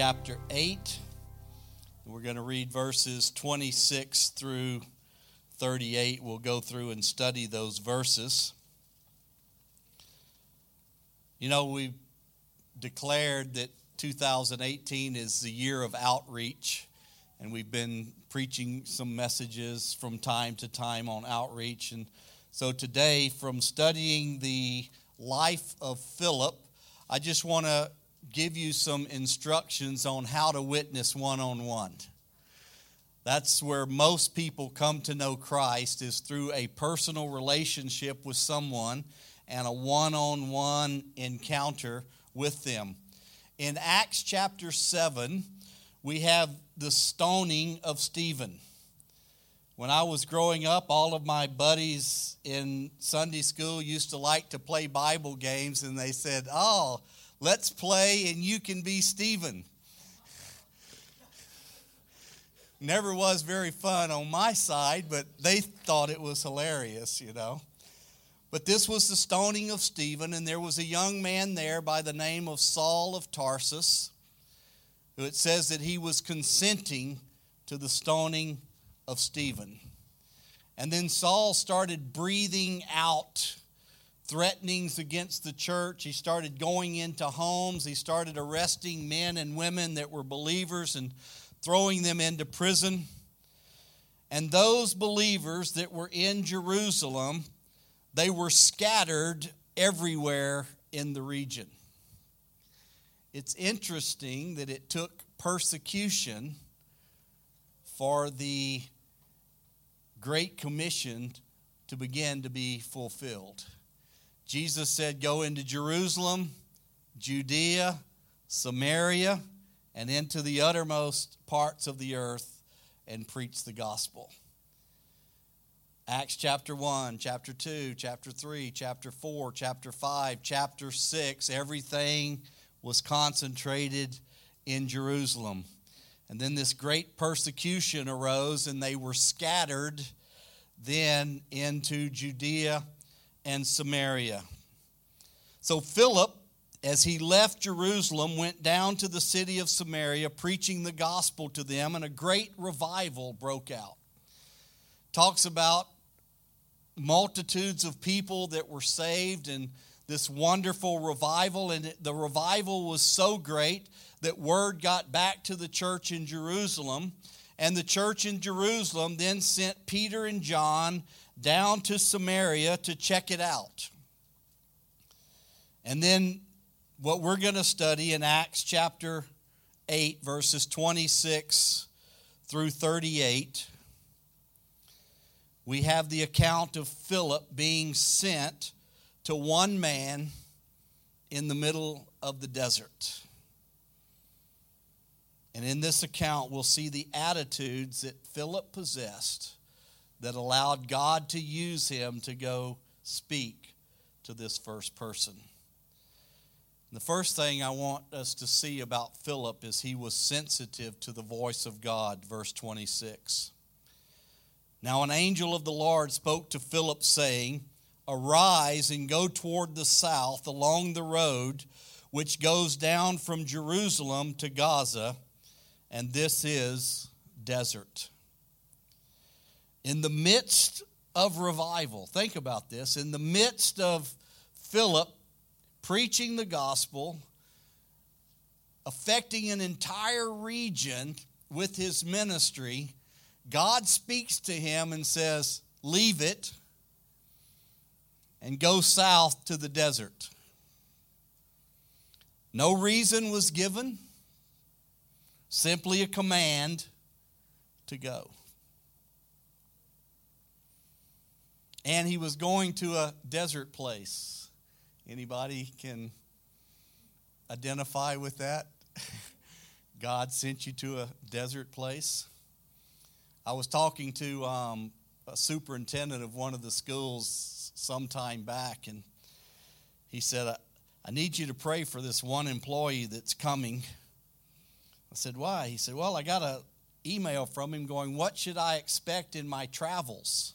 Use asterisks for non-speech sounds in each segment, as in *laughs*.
Chapter 8. We're going to read verses 26 through 38. We'll go through and study those verses. You know, we've declared that 2018 is the year of outreach, and we've been preaching some messages from time to time on outreach. And so today, from studying the life of Philip, I just want to give you some instructions on how to witness one on one. That's where most people come to know Christ is through a personal relationship with someone and a one-on-one encounter with them. In Acts chapter 7, we have the stoning of Stephen. When I was growing up, all of my buddies in Sunday school used to like to play Bible games, and they said, Oh, let's play and you can be Stephen. Never was very fun on my side, but they thought it was hilarious, you know. But this was the stoning of Stephen, and there was a young man there by the name of Saul of Tarsus, who it says that he was consenting to the stoning of Stephen. And then Saul started breathing out threatenings against the church. He started going into homes. He started arresting men and women that were believers and throwing them into prison. And those believers that were in Jerusalem, they were scattered everywhere in the region. It's interesting that it took persecution for the Great Commission to begin to be fulfilled. Jesus said, Go into Jerusalem, Judea, Samaria, and into the uttermost parts of the earth and preach the gospel. Acts chapter 1, chapter 2, chapter 3, chapter 4, chapter 5, chapter 6, everything was concentrated in Jerusalem. And then this great persecution arose, and they were scattered then into Judea and Samaria. So Philip, as he left Jerusalem, went down to the city of Samaria, preaching the gospel to them, and a great revival broke out. Talks about multitudes of people that were saved and this wonderful revival. And the revival was so great that word got back to the church in Jerusalem. And the church in Jerusalem then sent Peter and John down to Samaria to check it out. And then what we're going to study in Acts chapter 8, verses 26 through 38, we have the account of Philip being sent to one man in the middle of the desert. And in this account, we'll see the attitudes that Philip possessed that allowed God to use him to go speak to this first person. The first thing I want us to see about Philip is he was sensitive to the voice of God, verse 26. Now, an angel of the Lord spoke to Philip, saying, Arise and go toward the south along the road which goes down from Jerusalem to Gaza, and this is desert. In the midst of revival, think about this, in the midst of Philip preaching the gospel, affecting an entire region with his ministry, God speaks to him and says, Leave it and go south to the desert. No reason was given, simply a command to go. And he was going to a desert place. Anybody can identify with that? *laughs* God sent you to a desert place. I was talking to um, a superintendent of one of the schools some time back, and he said, I need you to pray for this one employee that's coming. I said, Why? He said, Well, I got an email from him going, What should I expect in my travels?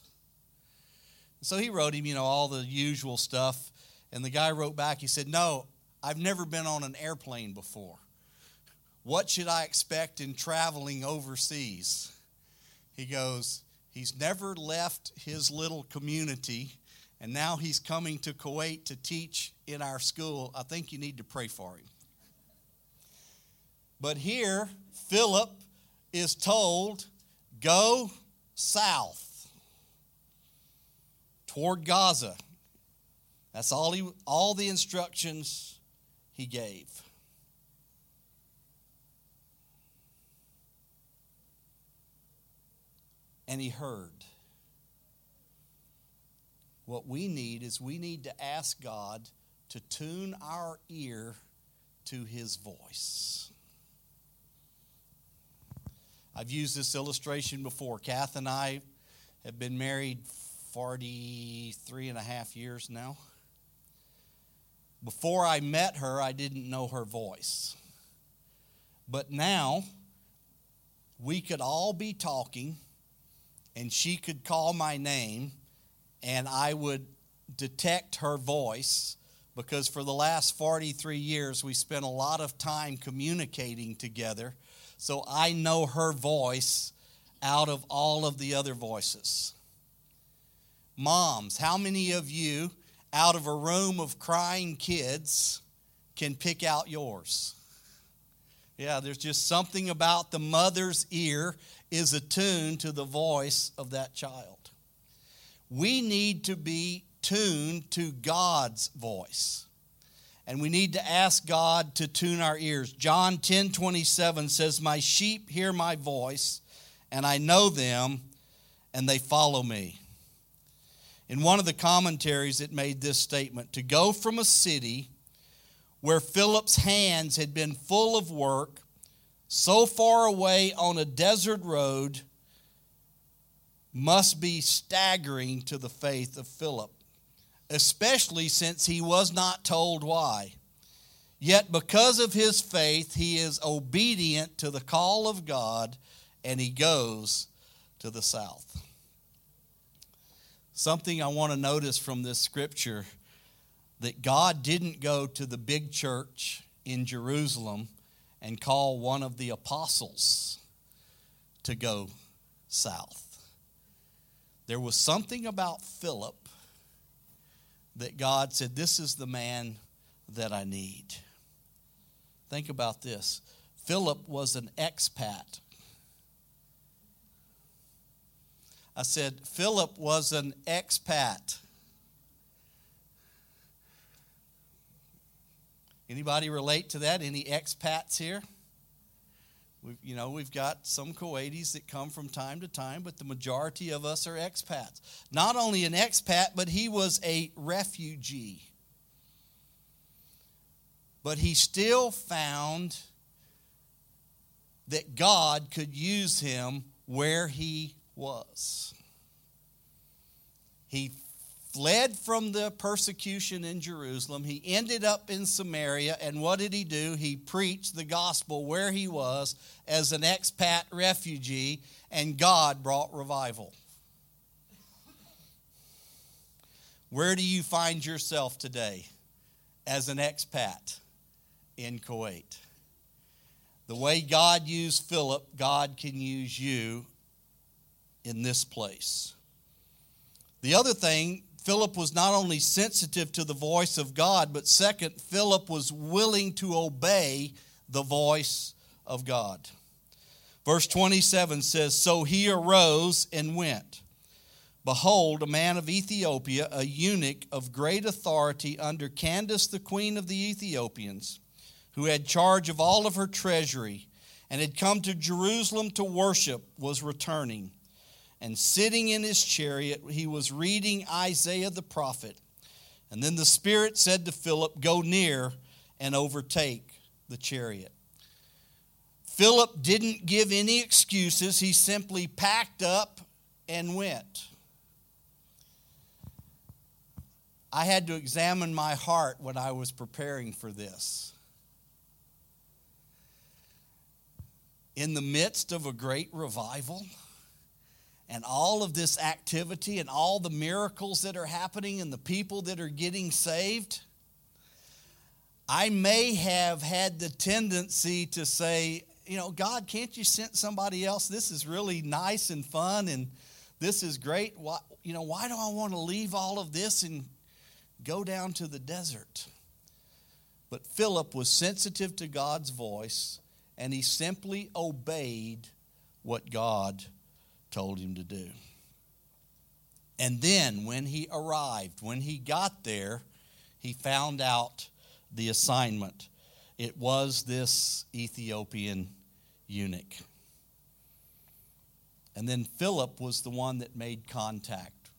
So he wrote him, you know, all the usual stuff. And the guy wrote back, he said, No, I've never been on an airplane before. What should I expect in traveling overseas? He goes, He's never left his little community, and now he's coming to Kuwait to teach in our school. I think you need to pray for him. But here, Philip is told, Go south toward Gaza. That's all, he, all the instructions he gave. and he heard. What we need is we need to ask God to tune our ear to his voice. I've used this illustration before. Kath and I have been married 43 and a half years now. Before I met her, I didn't know her voice. But now, we could all be talking and she could call my name and I would detect her voice because for the last 43 years we spent a lot of time communicating together. So I know her voice out of all of the other voices. Moms, how many of you out of a room of crying kids can pick out yours? Yeah, there's just something about the mother's ear is attuned to the voice of that child. We need to be tuned to God's voice. And we need to ask God to tune our ears. John 10 27 says, My sheep hear my voice, and I know them, and they follow me. In one of the commentaries, it made this statement To go from a city where Philip's hands had been full of work so far away on a desert road must be staggering to the faith of Philip, especially since he was not told why. Yet, because of his faith, he is obedient to the call of God and he goes to the south. Something I want to notice from this scripture that God didn't go to the big church in Jerusalem and call one of the apostles to go south. There was something about Philip that God said, This is the man that I need. Think about this Philip was an expat. I said, Philip was an expat. Anybody relate to that? Any expats here? We've, you know, we've got some Kuwaitis that come from time to time, but the majority of us are expats. Not only an expat, but he was a refugee. But he still found that God could use him where he was. He fled from the persecution in Jerusalem. He ended up in Samaria, and what did he do? He preached the gospel where he was as an expat refugee, and God brought revival. Where do you find yourself today as an expat in Kuwait? The way God used Philip, God can use you in this place. The other thing Philip was not only sensitive to the voice of God, but second, Philip was willing to obey the voice of God. Verse 27 says So he arose and went. Behold, a man of Ethiopia, a eunuch of great authority under Candace, the queen of the Ethiopians, who had charge of all of her treasury and had come to Jerusalem to worship, was returning and sitting in his chariot, he was reading Isaiah the prophet. And then the Spirit said to Philip, Go near and overtake the chariot. Philip didn't give any excuses, he simply packed up and went. I had to examine my heart when I was preparing for this. In the midst of a great revival, and all of this activity and all the miracles that are happening and the people that are getting saved, I may have had the tendency to say, you know, God, can't you send somebody else? This is really nice and fun and this is great. Why, you know, why do I want to leave all of this and go down to the desert? But Philip was sensitive to God's voice and he simply obeyed what God told him to do. And then when he arrived, when he got there, he found out the assignment. It was this Ethiopian eunuch. And then Philip was the one that made contact.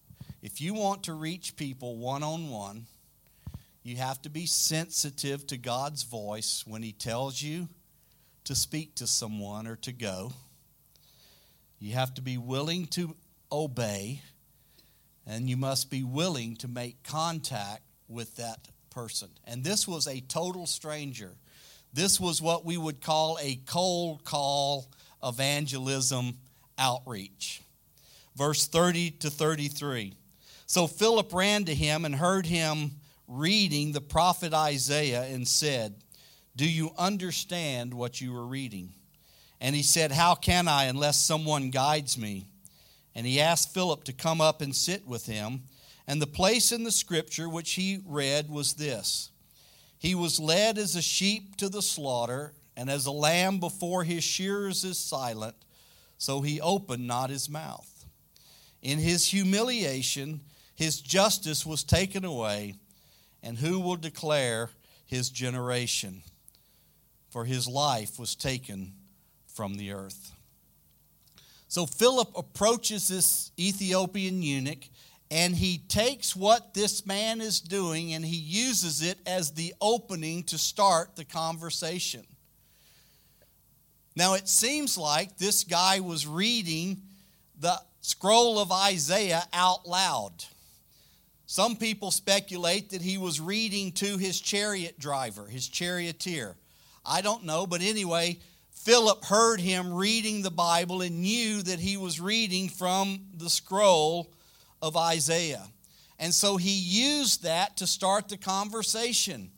If you want to reach people one on one, you have to be sensitive to God's voice when He tells you to speak to someone or to go. You have to be willing to obey, and you must be willing to make contact with that person. And this was a total stranger. This was what we would call a cold call evangelism outreach. Verse 30 to 33. So Philip ran to him and heard him reading the prophet Isaiah and said, Do you understand what you are reading? And he said, How can I unless someone guides me? And he asked Philip to come up and sit with him. And the place in the scripture which he read was this He was led as a sheep to the slaughter, and as a lamb before his shearers is silent, so he opened not his mouth. In his humiliation, his justice was taken away, and who will declare his generation? For his life was taken from the earth. So Philip approaches this Ethiopian eunuch and he takes what this man is doing and he uses it as the opening to start the conversation. Now it seems like this guy was reading the scroll of Isaiah out loud. Some people speculate that he was reading to his chariot driver, his charioteer. I don't know, but anyway, Philip heard him reading the Bible and knew that he was reading from the scroll of Isaiah. And so he used that to start the conversation.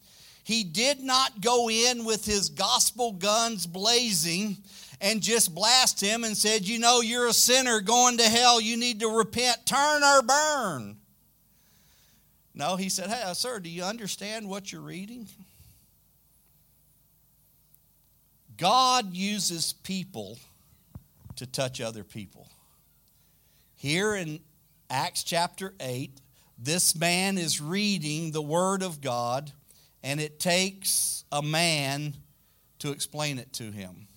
He did not go in with his gospel guns blazing and just blast him and said, You know, you're a sinner going to hell. You need to repent, turn or burn. No, he said, Hey, sir, do you understand what you're reading? God uses people to touch other people. Here in Acts chapter 8, this man is reading the Word of God, and it takes a man to explain it to him.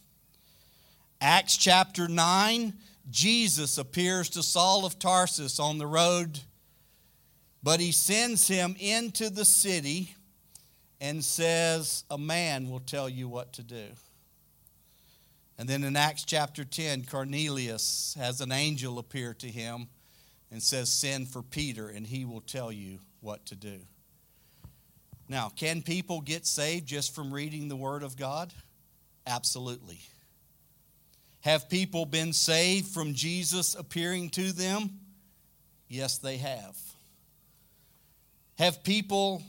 Acts chapter 9, Jesus appears to Saul of Tarsus on the road, but he sends him into the city and says, A man will tell you what to do. And then in Acts chapter 10, Cornelius has an angel appear to him and says, Send for Peter, and he will tell you what to do. Now, can people get saved just from reading the Word of God? Absolutely. Have people been saved from Jesus appearing to them? Yes, they have. Have people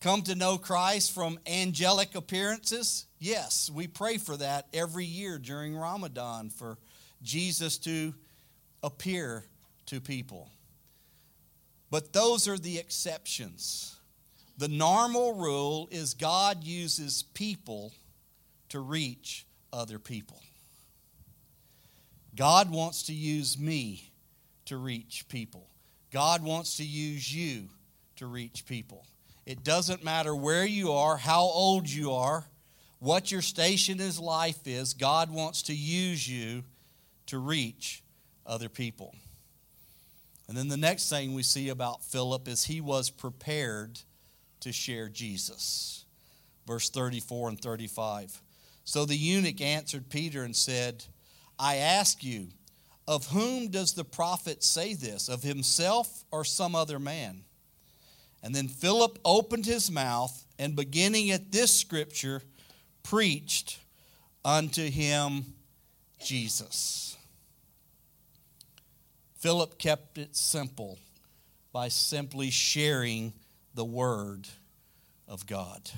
come to know Christ from angelic appearances? Yes, we pray for that every year during Ramadan for Jesus to appear to people. But those are the exceptions. The normal rule is God uses people to reach other people. God wants to use me to reach people. God wants to use you to reach people. It doesn't matter where you are, how old you are, what your station in life is, God wants to use you to reach other people. And then the next thing we see about Philip is he was prepared to share Jesus. Verse 34 and 35. So the eunuch answered Peter and said, I ask you, of whom does the prophet say this? Of himself or some other man? And then Philip opened his mouth and beginning at this scripture, preached unto him Jesus. Philip kept it simple by simply sharing the word of God.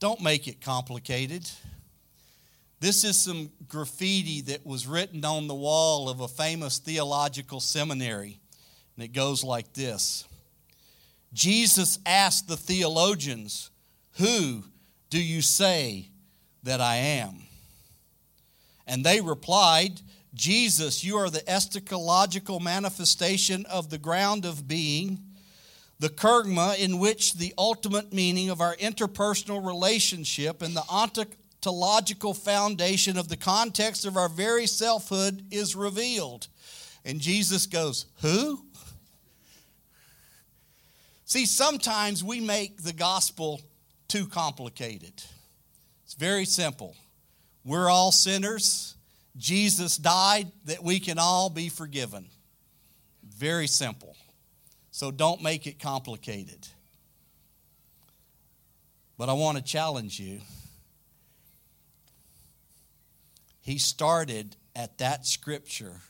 Don't make it complicated. This is some graffiti that was written on the wall of a famous theological seminary, and it goes like this Jesus asked the theologians, Who do you say that I am? And they replied, Jesus, you are the eschatological manifestation of the ground of being, the kerygma in which the ultimate meaning of our interpersonal relationship and the ontological foundation of the context of our very selfhood is revealed. And Jesus goes, Who? See, sometimes we make the gospel too complicated. It's very simple. We're all sinners. Jesus died that we can all be forgiven. Very simple. So don't make it complicated. But I want to challenge you. He started at that scripture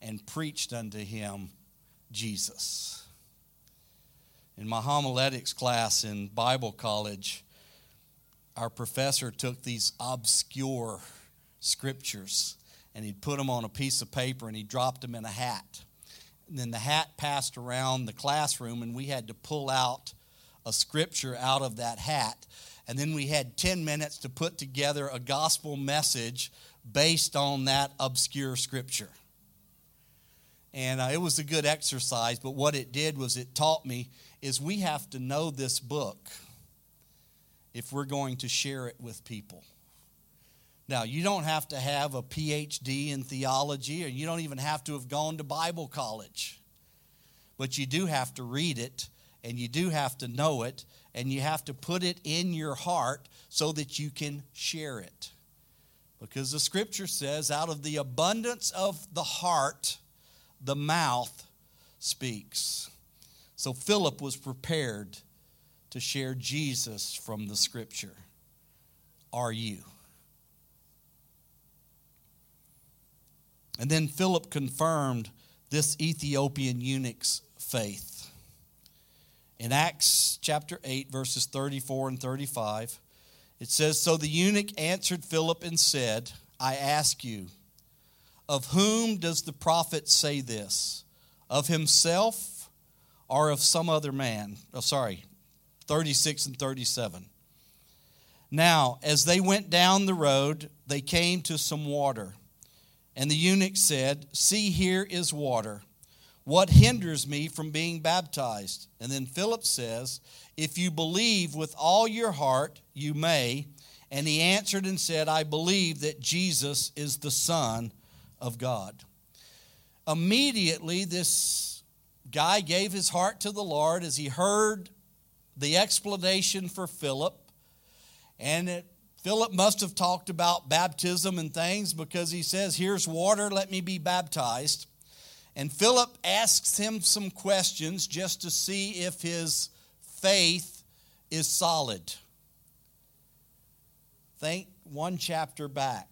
and preached unto him Jesus. In my homiletics class in Bible college, our professor took these obscure scriptures and he'd put them on a piece of paper and he dropped them in a hat. And then the hat passed around the classroom and we had to pull out a scripture out of that hat. And then we had 10 minutes to put together a gospel message based on that obscure scripture. And uh, it was a good exercise, but what it did was it taught me is we have to know this book if we're going to share it with people. Now, you don't have to have a PhD in theology, or you don't even have to have gone to Bible college. But you do have to read it, and you do have to know it, and you have to put it in your heart so that you can share it. Because the scripture says, out of the abundance of the heart, the mouth speaks. So Philip was prepared to share Jesus from the scripture. Are you? And then Philip confirmed this Ethiopian eunuch's faith. In Acts chapter 8, verses 34 and 35, it says So the eunuch answered Philip and said, I ask you, of whom does the prophet say this? Of himself or of some other man. Oh, sorry, 36 and 37. Now, as they went down the road, they came to some water. And the eunuch said, See, here is water. What hinders me from being baptized? And then Philip says, If you believe with all your heart, you may. And he answered and said, I believe that Jesus is the Son of God. Immediately, this guy gave his heart to the Lord as he heard the explanation for Philip. And it, Philip must have talked about baptism and things because he says, Here's water, let me be baptized. And Philip asks him some questions just to see if his faith is solid. Think one chapter back.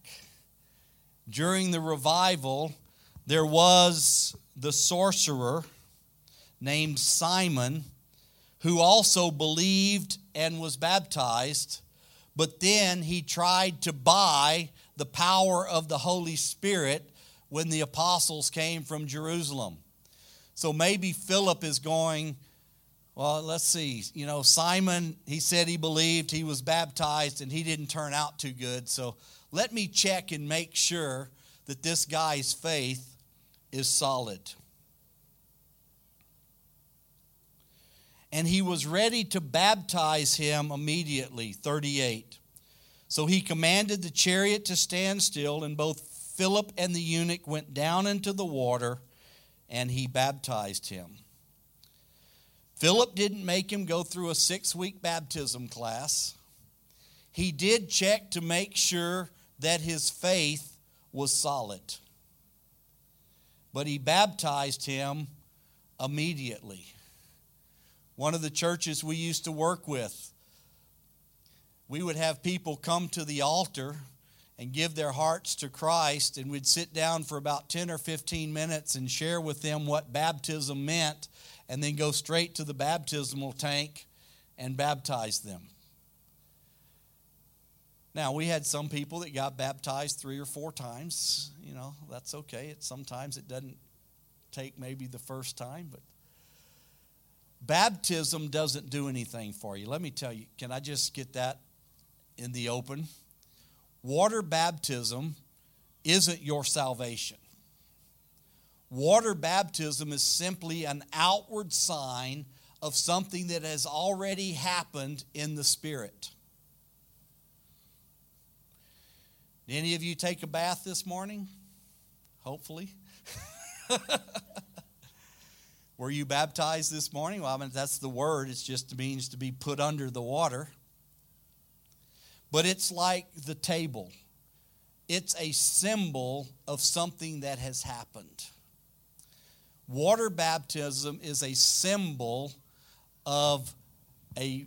During the revival, there was the sorcerer named Simon who also believed and was baptized, but then he tried to buy the power of the Holy Spirit when the apostles came from Jerusalem. So maybe Philip is going, well, let's see. You know, Simon, he said he believed, he was baptized, and he didn't turn out too good. So let me check and make sure that this guy's faith is solid. And he was ready to baptize him immediately. 38. So he commanded the chariot to stand still, and both Philip and the eunuch went down into the water, and he baptized him. Philip didn't make him go through a six week baptism class. He did check to make sure that his faith was solid. But he baptized him immediately. One of the churches we used to work with, we would have people come to the altar and give their hearts to Christ, and we'd sit down for about 10 or 15 minutes and share with them what baptism meant and then go straight to the baptismal tank and baptize them. Now, we had some people that got baptized three or four times. You know, that's okay. It, sometimes it doesn't take maybe the first time, but baptism doesn't do anything for you. Let me tell you, can I just get that in the open? Water baptism isn't your salvation. Water baptism is simply an outward sign of something that has already happened in the Spirit. Any of you take a bath this morning? Hopefully. *laughs* Were you baptized this morning? Well, I mean, that's the word. It just means to be put under the water. But it's like the table, it's a symbol of something that has happened. Water baptism is a symbol of a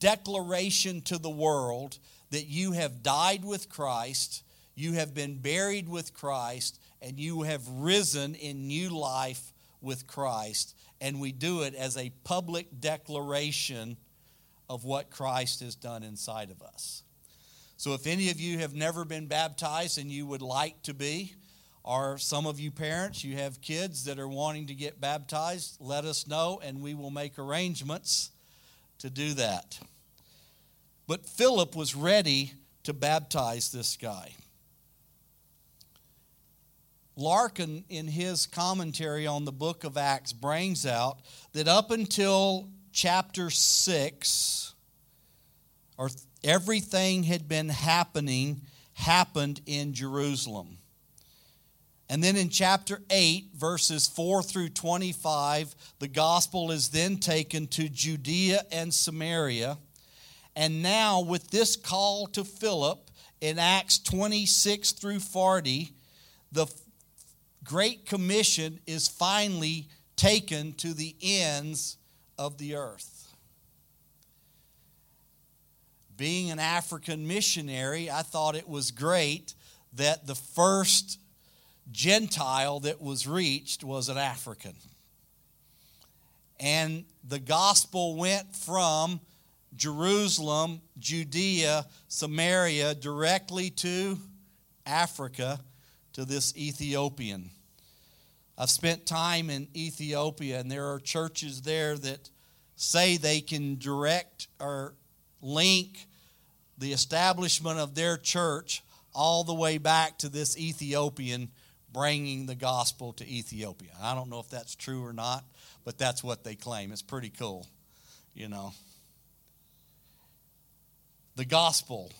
declaration to the world that you have died with Christ, you have been buried with Christ, and you have risen in new life with Christ. And we do it as a public declaration of what Christ has done inside of us. So, if any of you have never been baptized and you would like to be, or some of you parents, you have kids that are wanting to get baptized, let us know and we will make arrangements to do that. But Philip was ready to baptize this guy. Larkin, in his commentary on the book of Acts, brings out that up until chapter 6, or everything had been happening, happened in Jerusalem. And then in chapter 8, verses 4 through 25, the gospel is then taken to Judea and Samaria. And now, with this call to Philip in Acts 26 through 40, the Great Commission is finally taken to the ends of the earth. Being an African missionary, I thought it was great that the first Gentile that was reached was an African. And the gospel went from Jerusalem, Judea, Samaria, directly to Africa, to this Ethiopian. I've spent time in Ethiopia, and there are churches there that say they can direct or link the establishment of their church all the way back to this Ethiopian bringing the gospel to Ethiopia. I don't know if that's true or not, but that's what they claim. It's pretty cool, you know the gospel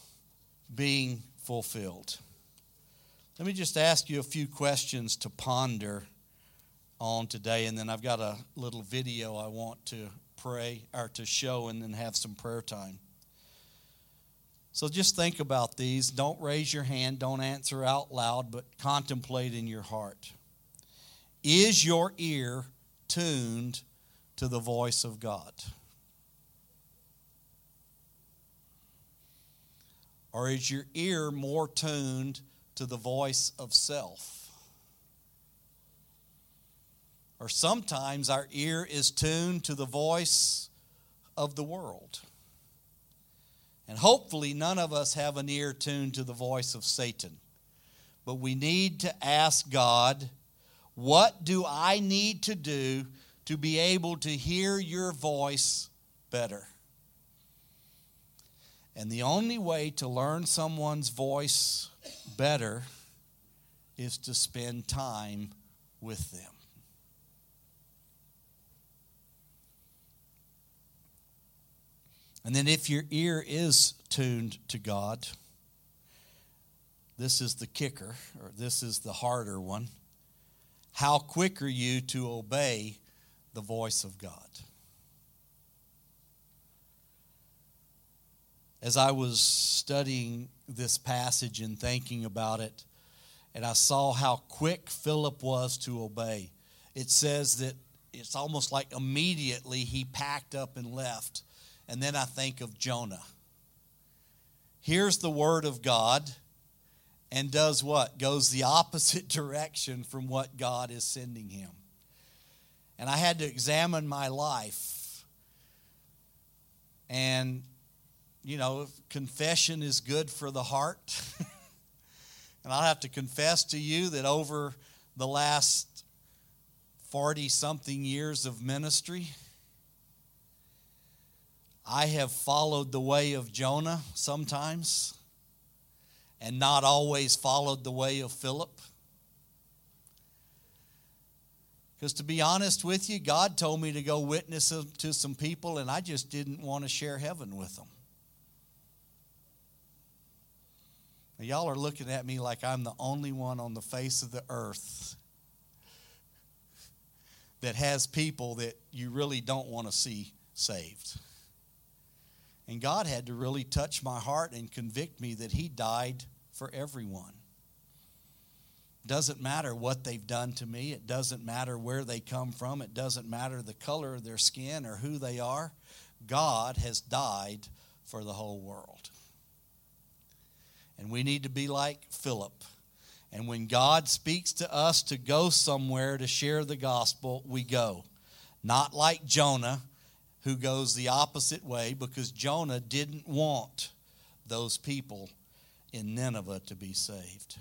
being fulfilled. Let me just ask you a few questions to ponder on today, and then I've got a little video I want to pray or to show and then have some prayer time. So just think about these. Don't raise your hand, don't answer out loud, but contemplate in your heart. Is your ear tuned to the voice of God? Or is your ear more tuned to the voice of self? Or sometimes our ear is tuned to the voice of the world. And hopefully, none of us have an ear tuned to the voice of Satan. But we need to ask God, what do I need to do to be able to hear your voice better? And the only way to learn someone's voice better is to spend time with them. And then, if your ear is tuned to God, this is the kicker, or this is the harder one. How quick are you to obey the voice of God? As I was studying this passage and thinking about it, and I saw how quick Philip was to obey, it says that it's almost like immediately he packed up and left. And then I think of Jonah. Hears the word of God and does what? Goes the *laughs* opposite direction from what God is sending him. And I had to examine my life. And, you know, confession is good for the heart. *laughs* and I'll have to confess to you that over the last 40 something years of ministry, I have followed the way of Jonah sometimes and not always followed the way of Philip. Because to be honest with you, God told me to go witness to some people, and I just didn't want to share heaven with them. Now, y'all are looking at me like I'm the only one on the face of the earth that has people that you really don't want to see saved. And God had to really touch my heart and convict me that He died for everyone. Doesn't matter what they've done to me. It doesn't matter where they come from. It doesn't matter the color of their skin or who they are. God has died for the whole world. And we need to be like Philip. And when God speaks to us to go somewhere to share the gospel, we go. Not like Jonah, who goes the opposite way because Jonah didn't want those people in Nineveh to be saved.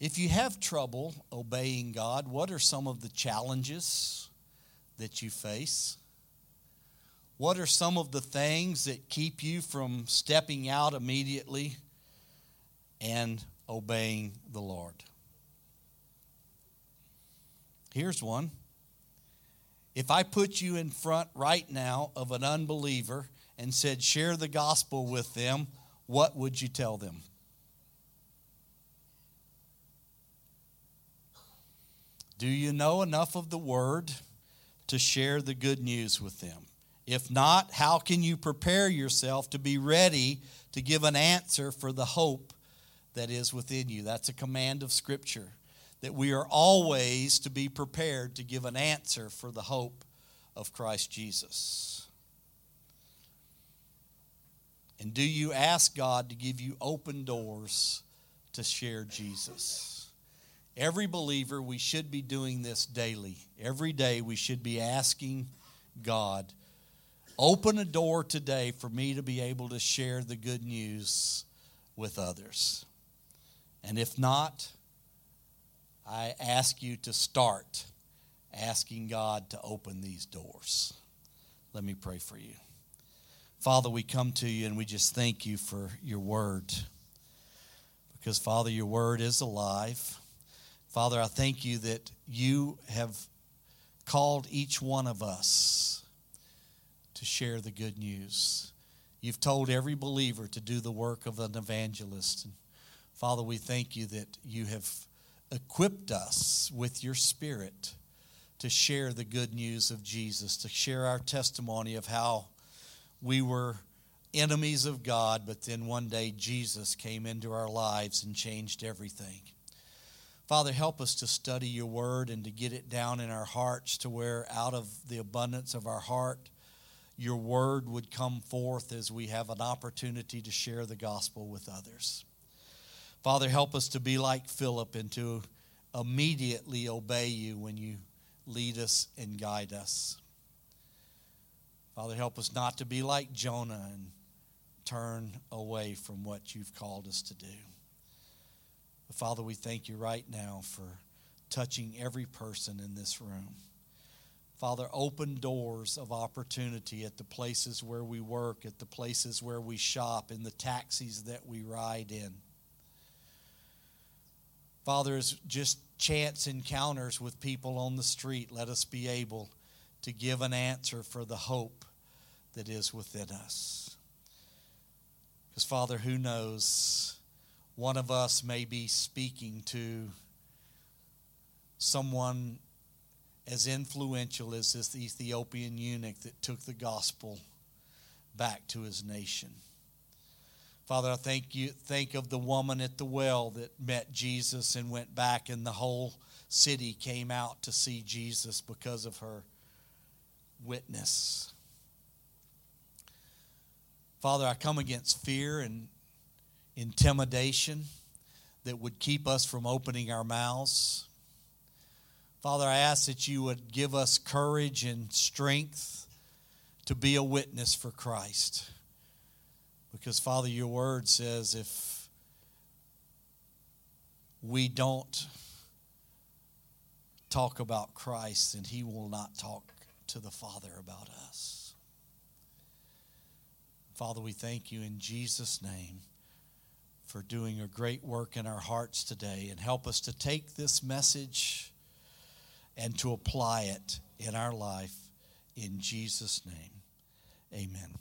If you have trouble obeying God, what are some of the challenges that you face? What are some of the things that keep you from stepping out immediately and obeying the Lord? Here's one. If I put you in front right now of an unbeliever and said, share the gospel with them, what would you tell them? Do you know enough of the word to share the good news with them? If not, how can you prepare yourself to be ready to give an answer for the hope that is within you? That's a command of Scripture, that we are always to be prepared to give an answer for the hope of Christ Jesus. And do you ask God to give you open doors to share Jesus? Every believer, we should be doing this daily. Every day, we should be asking God, open a door today for me to be able to share the good news with others. And if not, I ask you to start asking God to open these doors. Let me pray for you. Father, we come to you and we just thank you for your word. Because, Father, your word is alive. Father, I thank you that you have called each one of us to share the good news. You've told every believer to do the work of an evangelist. And Father, we thank you that you have equipped us with your spirit to share the good news of Jesus, to share our testimony of how we were enemies of God, but then one day Jesus came into our lives and changed everything. Father, help us to study your word and to get it down in our hearts to where out of the abundance of our heart, your word would come forth as we have an opportunity to share the gospel with others. Father, help us to be like Philip and to immediately obey you when you lead us and guide us. Father, help us not to be like Jonah and turn away from what you've called us to do. But Father, we thank you right now for touching every person in this room. Father, open doors of opportunity at the places where we work, at the places where we shop, in the taxis that we ride in. Father, as just chance encounters with people on the street, let us be able to give an answer for the hope that is within us. Because, Father, who knows one of us may be speaking to someone as influential as this Ethiopian eunuch that took the gospel back to his nation. Father, I thank you think of the woman at the well that met Jesus and went back and the whole city came out to see Jesus because of her witness. Father, I come against fear and intimidation that would keep us from opening our mouths. Father, I ask that you would give us courage and strength to be a witness for Christ. Because, Father, your word says if we don't talk about Christ, then he will not talk to the Father about us. Father, we thank you in Jesus' name for doing a great work in our hearts today and help us to take this message and to apply it in our life in Jesus' name. Amen.